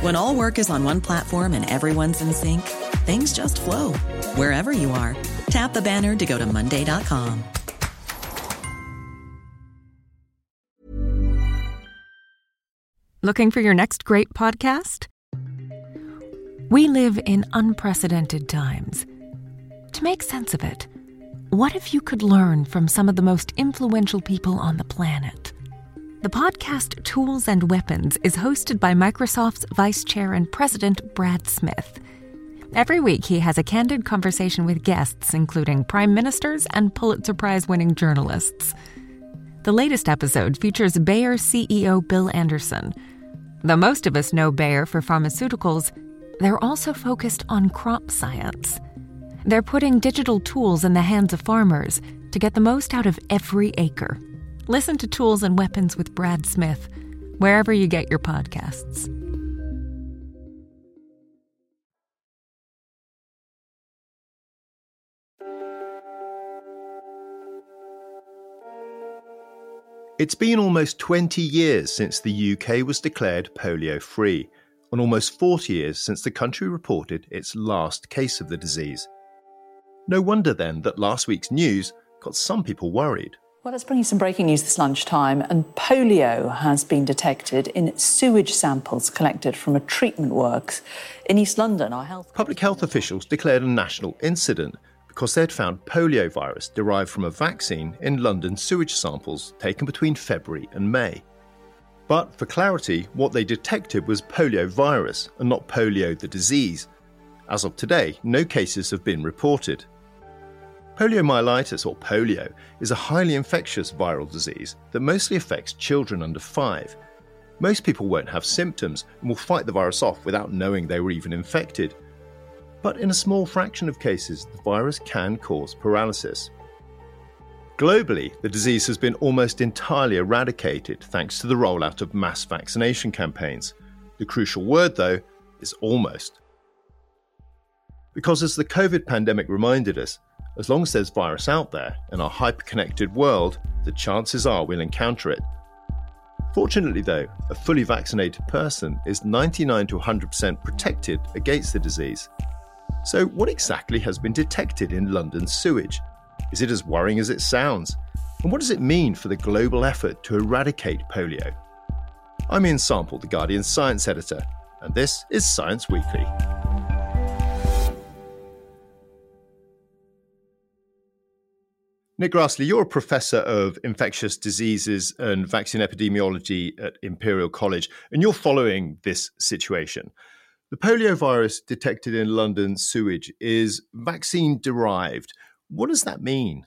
When all work is on one platform and everyone's in sync, things just flow wherever you are. Tap the banner to go to Monday.com. Looking for your next great podcast? We live in unprecedented times. To make sense of it, what if you could learn from some of the most influential people on the planet? The podcast Tools and Weapons is hosted by Microsoft's Vice Chair and President Brad Smith. Every week, he has a candid conversation with guests, including prime ministers and Pulitzer Prize winning journalists. The latest episode features Bayer CEO Bill Anderson. Though most of us know Bayer for pharmaceuticals, they're also focused on crop science. They're putting digital tools in the hands of farmers to get the most out of every acre. Listen to Tools and Weapons with Brad Smith, wherever you get your podcasts. It's been almost 20 years since the UK was declared polio free, and almost 40 years since the country reported its last case of the disease. No wonder then that last week's news got some people worried. Well, let's bring you some breaking news this lunchtime. And polio has been detected in sewage samples collected from a treatment works in East London. Our health Public health officials declared a national incident because they'd found polio virus derived from a vaccine in London sewage samples taken between February and May. But for clarity, what they detected was polio virus and not polio the disease. As of today, no cases have been reported. Poliomyelitis, or polio, is a highly infectious viral disease that mostly affects children under 5. Most people won't have symptoms and will fight the virus off without knowing they were even infected. But in a small fraction of cases, the virus can cause paralysis. Globally, the disease has been almost entirely eradicated thanks to the rollout of mass vaccination campaigns. The crucial word, though, is almost. Because as the COVID pandemic reminded us, as long as there's virus out there in our hyper-connected world, the chances are we'll encounter it. Fortunately, though, a fully vaccinated person is 99 to 100% protected against the disease. So, what exactly has been detected in London's sewage? Is it as worrying as it sounds? And what does it mean for the global effort to eradicate polio? I'm Ian Sample, the Guardian's science editor, and this is Science Weekly. Nick Grassly, you're a professor of infectious diseases and vaccine epidemiology at Imperial College, and you're following this situation. The polio virus detected in London sewage is vaccine derived. What does that mean?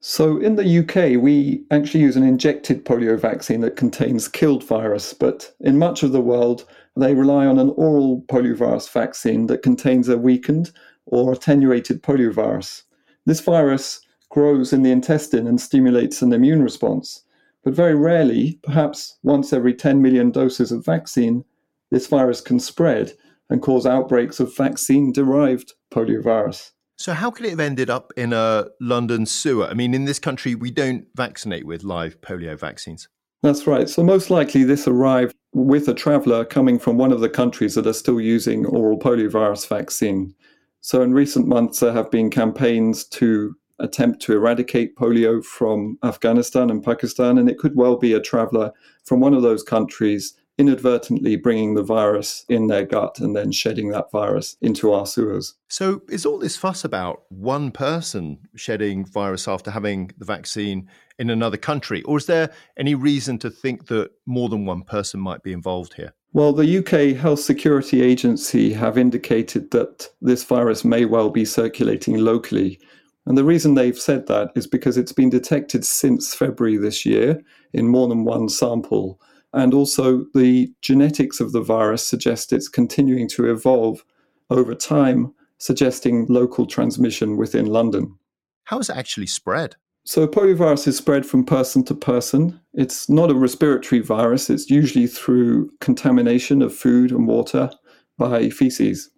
So, in the UK, we actually use an injected polio vaccine that contains killed virus, but in much of the world, they rely on an oral poliovirus vaccine that contains a weakened or attenuated poliovirus. This virus grows in the intestine and stimulates an immune response. But very rarely, perhaps once every 10 million doses of vaccine, this virus can spread and cause outbreaks of vaccine derived poliovirus. So, how could it have ended up in a London sewer? I mean, in this country, we don't vaccinate with live polio vaccines. That's right. So, most likely, this arrived with a traveller coming from one of the countries that are still using oral poliovirus vaccine. So, in recent months, there have been campaigns to attempt to eradicate polio from Afghanistan and Pakistan, and it could well be a traveller from one of those countries inadvertently bringing the virus in their gut and then shedding that virus into our sewers. So, is all this fuss about one person shedding virus after having the vaccine in another country? Or is there any reason to think that more than one person might be involved here? Well, the UK Health Security Agency have indicated that this virus may well be circulating locally. And the reason they've said that is because it's been detected since February this year in more than one sample. And also, the genetics of the virus suggest it's continuing to evolve over time, suggesting local transmission within London. How is it actually spread? So, poliovirus is spread from person to person. It's not a respiratory virus, it's usually through contamination of food and water by feces.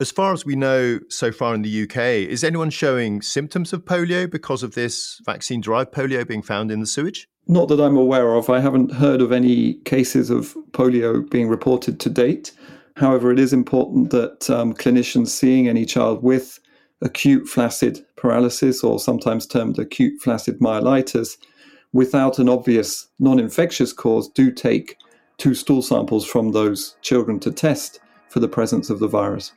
As far as we know so far in the UK, is anyone showing symptoms of polio because of this vaccine derived polio being found in the sewage? Not that I'm aware of. I haven't heard of any cases of polio being reported to date. However, it is important that um, clinicians seeing any child with acute flaccid paralysis, or sometimes termed acute flaccid myelitis, without an obvious non infectious cause, do take two stool samples from those children to test for the presence of the virus.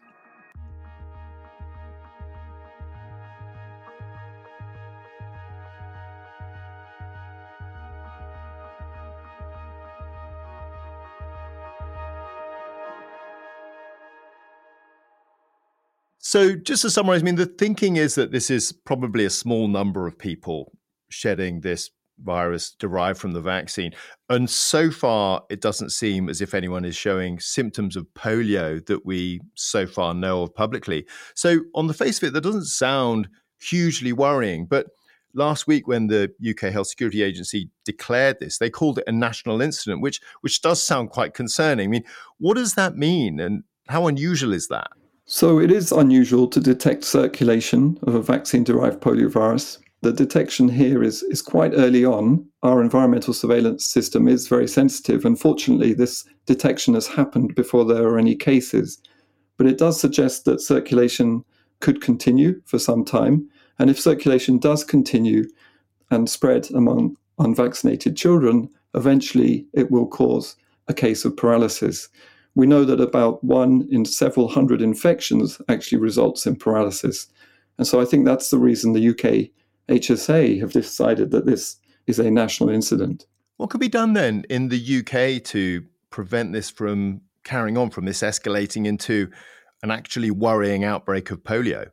So, just to summarize, I mean, the thinking is that this is probably a small number of people shedding this virus derived from the vaccine. And so far, it doesn't seem as if anyone is showing symptoms of polio that we so far know of publicly. So, on the face of it, that doesn't sound hugely worrying. But last week, when the UK Health Security Agency declared this, they called it a national incident, which which does sound quite concerning. I mean, what does that mean, and how unusual is that? So it is unusual to detect circulation of a vaccine derived poliovirus. The detection here is, is quite early on. Our environmental surveillance system is very sensitive. Unfortunately, this detection has happened before there are any cases. But it does suggest that circulation could continue for some time. And if circulation does continue and spread among unvaccinated children, eventually it will cause a case of paralysis we know that about one in several hundred infections actually results in paralysis. And so I think that's the reason the UK HSA have decided that this is a national incident. What could be done then in the UK to prevent this from carrying on, from this escalating into an actually worrying outbreak of polio?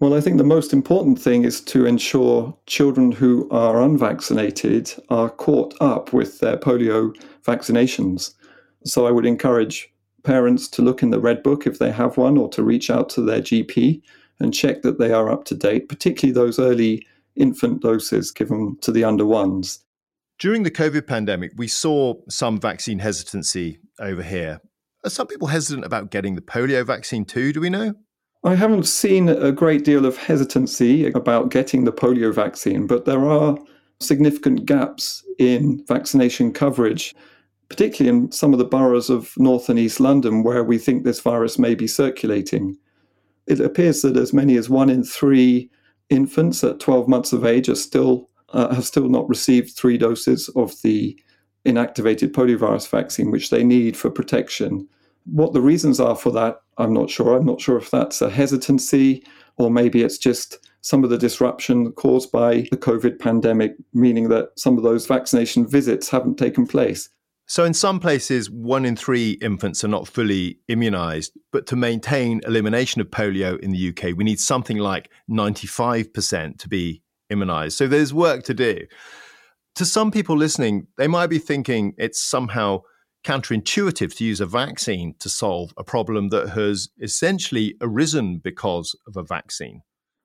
Well, I think the most important thing is to ensure children who are unvaccinated are caught up with their polio vaccinations. So I would encourage parents to look in the Red Book if they have one or to reach out to their GP and check that they are up to date, particularly those early infant doses given to the under ones. During the COVID pandemic, we saw some vaccine hesitancy over here. Are some people hesitant about getting the polio vaccine too? Do we know? I haven't seen a great deal of hesitancy about getting the polio vaccine, but there are significant gaps in vaccination coverage particularly in some of the boroughs of North and East London where we think this virus may be circulating. It appears that as many as one in three infants at 12 months of age are still uh, have still not received three doses of the inactivated poliovirus vaccine, which they need for protection. What the reasons are for that, I'm not sure. I'm not sure if that's a hesitancy or maybe it's just some of the disruption caused by the COVID pandemic, meaning that some of those vaccination visits haven't taken place. So, in some places, one in three infants are not fully immunized. But to maintain elimination of polio in the UK, we need something like 95% to be immunized. So, there's work to do. To some people listening, they might be thinking it's somehow counterintuitive to use a vaccine to solve a problem that has essentially arisen because of a vaccine.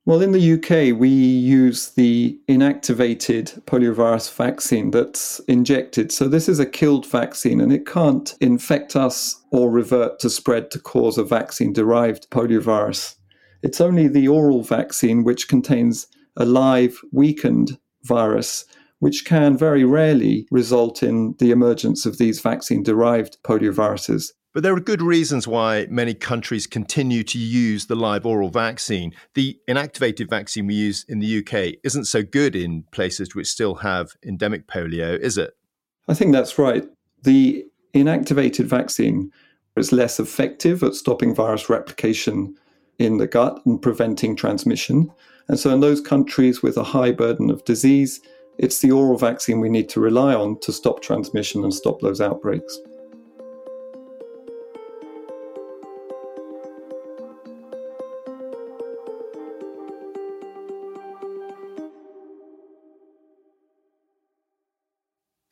Well, in the UK, we use the inactivated poliovirus vaccine that's injected. So, this is a killed vaccine and it can't infect us or revert to spread to cause a vaccine derived poliovirus. It's only the oral vaccine, which contains a live, weakened virus, which can very rarely result in the emergence of these vaccine derived polioviruses. But there are good reasons why many countries continue to use the live oral vaccine. The inactivated vaccine we use in the UK isn't so good in places which still have endemic polio, is it? I think that's right. The inactivated vaccine is less effective at stopping virus replication in the gut and preventing transmission. And so, in those countries with a high burden of disease, it's the oral vaccine we need to rely on to stop transmission and stop those outbreaks.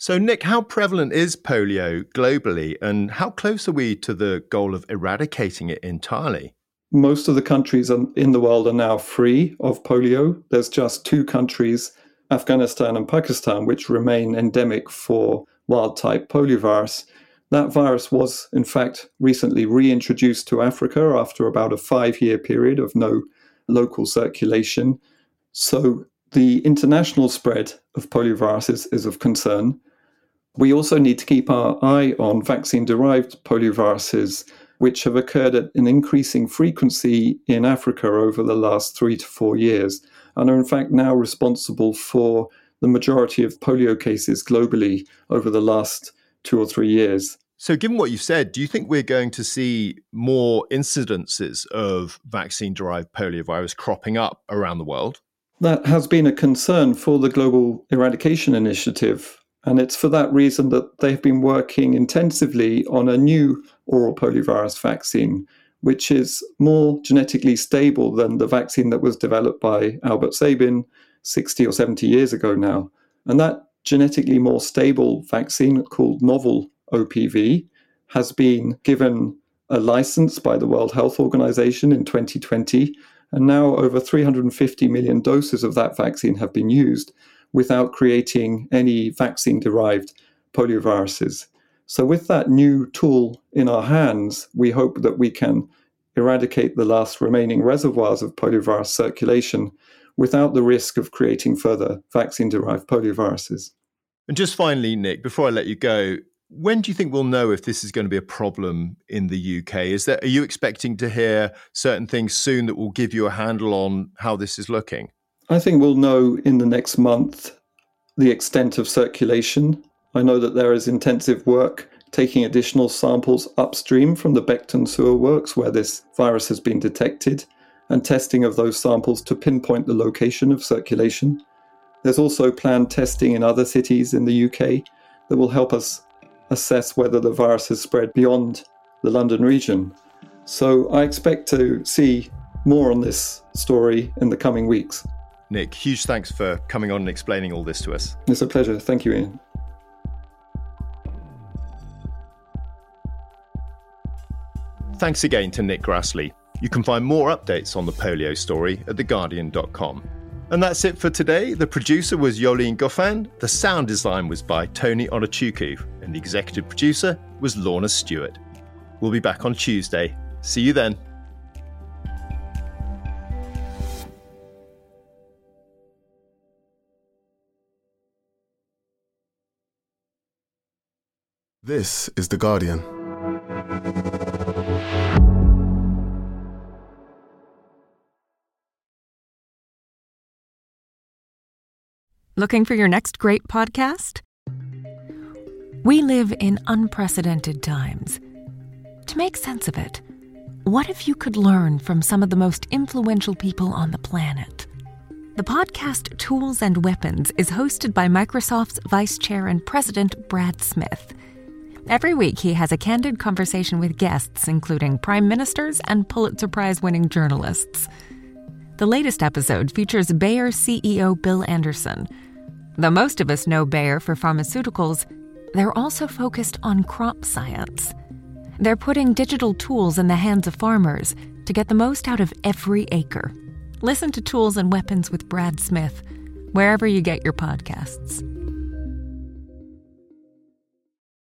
So, Nick, how prevalent is polio globally, and how close are we to the goal of eradicating it entirely? most of the countries in the world are now free of polio. There's just two countries, Afghanistan and Pakistan, which remain endemic for wild type poliovirus. That virus was, in fact, recently reintroduced to Africa after about a five year period of no local circulation. So the international spread of poliovirus is, is of concern. We also need to keep our eye on vaccine derived polioviruses, which have occurred at an increasing frequency in Africa over the last three to four years, and are in fact now responsible for the majority of polio cases globally over the last two or three years. So, given what you've said, do you think we're going to see more incidences of vaccine derived poliovirus cropping up around the world? That has been a concern for the Global Eradication Initiative. And it's for that reason that they've been working intensively on a new oral poliovirus vaccine, which is more genetically stable than the vaccine that was developed by Albert Sabin 60 or 70 years ago now. And that genetically more stable vaccine called novel OPV has been given a license by the World Health Organization in 2020. And now over 350 million doses of that vaccine have been used without creating any vaccine derived polioviruses. So, with that new tool in our hands, we hope that we can eradicate the last remaining reservoirs of poliovirus circulation without the risk of creating further vaccine derived polioviruses. And just finally, Nick, before I let you go, when do you think we'll know if this is going to be a problem in the UK? Is that are you expecting to hear certain things soon that will give you a handle on how this is looking? I think we'll know in the next month the extent of circulation. I know that there is intensive work taking additional samples upstream from the Beckton sewer works where this virus has been detected and testing of those samples to pinpoint the location of circulation. There's also planned testing in other cities in the UK that will help us assess whether the virus has spread beyond the London region. So I expect to see more on this story in the coming weeks. Nick, huge thanks for coming on and explaining all this to us. It's a pleasure. Thank you, Ian. Thanks again to Nick Grassly. You can find more updates on the polio story at theguardian.com. And that's it for today. The producer was Yolene Goffin, the sound design was by Tony Onuchukwu, and the executive producer was Lorna Stewart. We'll be back on Tuesday. See you then. This is The Guardian. Looking for your next great podcast? We live in unprecedented times. To make sense of it, what if you could learn from some of the most influential people on the planet? The podcast Tools and Weapons is hosted by Microsoft's Vice Chair and President Brad Smith. Every week, he has a candid conversation with guests, including prime ministers and Pulitzer Prize winning journalists. The latest episode features Bayer CEO Bill Anderson. Though most of us know Bayer for pharmaceuticals, they're also focused on crop science. They're putting digital tools in the hands of farmers to get the most out of every acre. Listen to Tools and Weapons with Brad Smith, wherever you get your podcasts.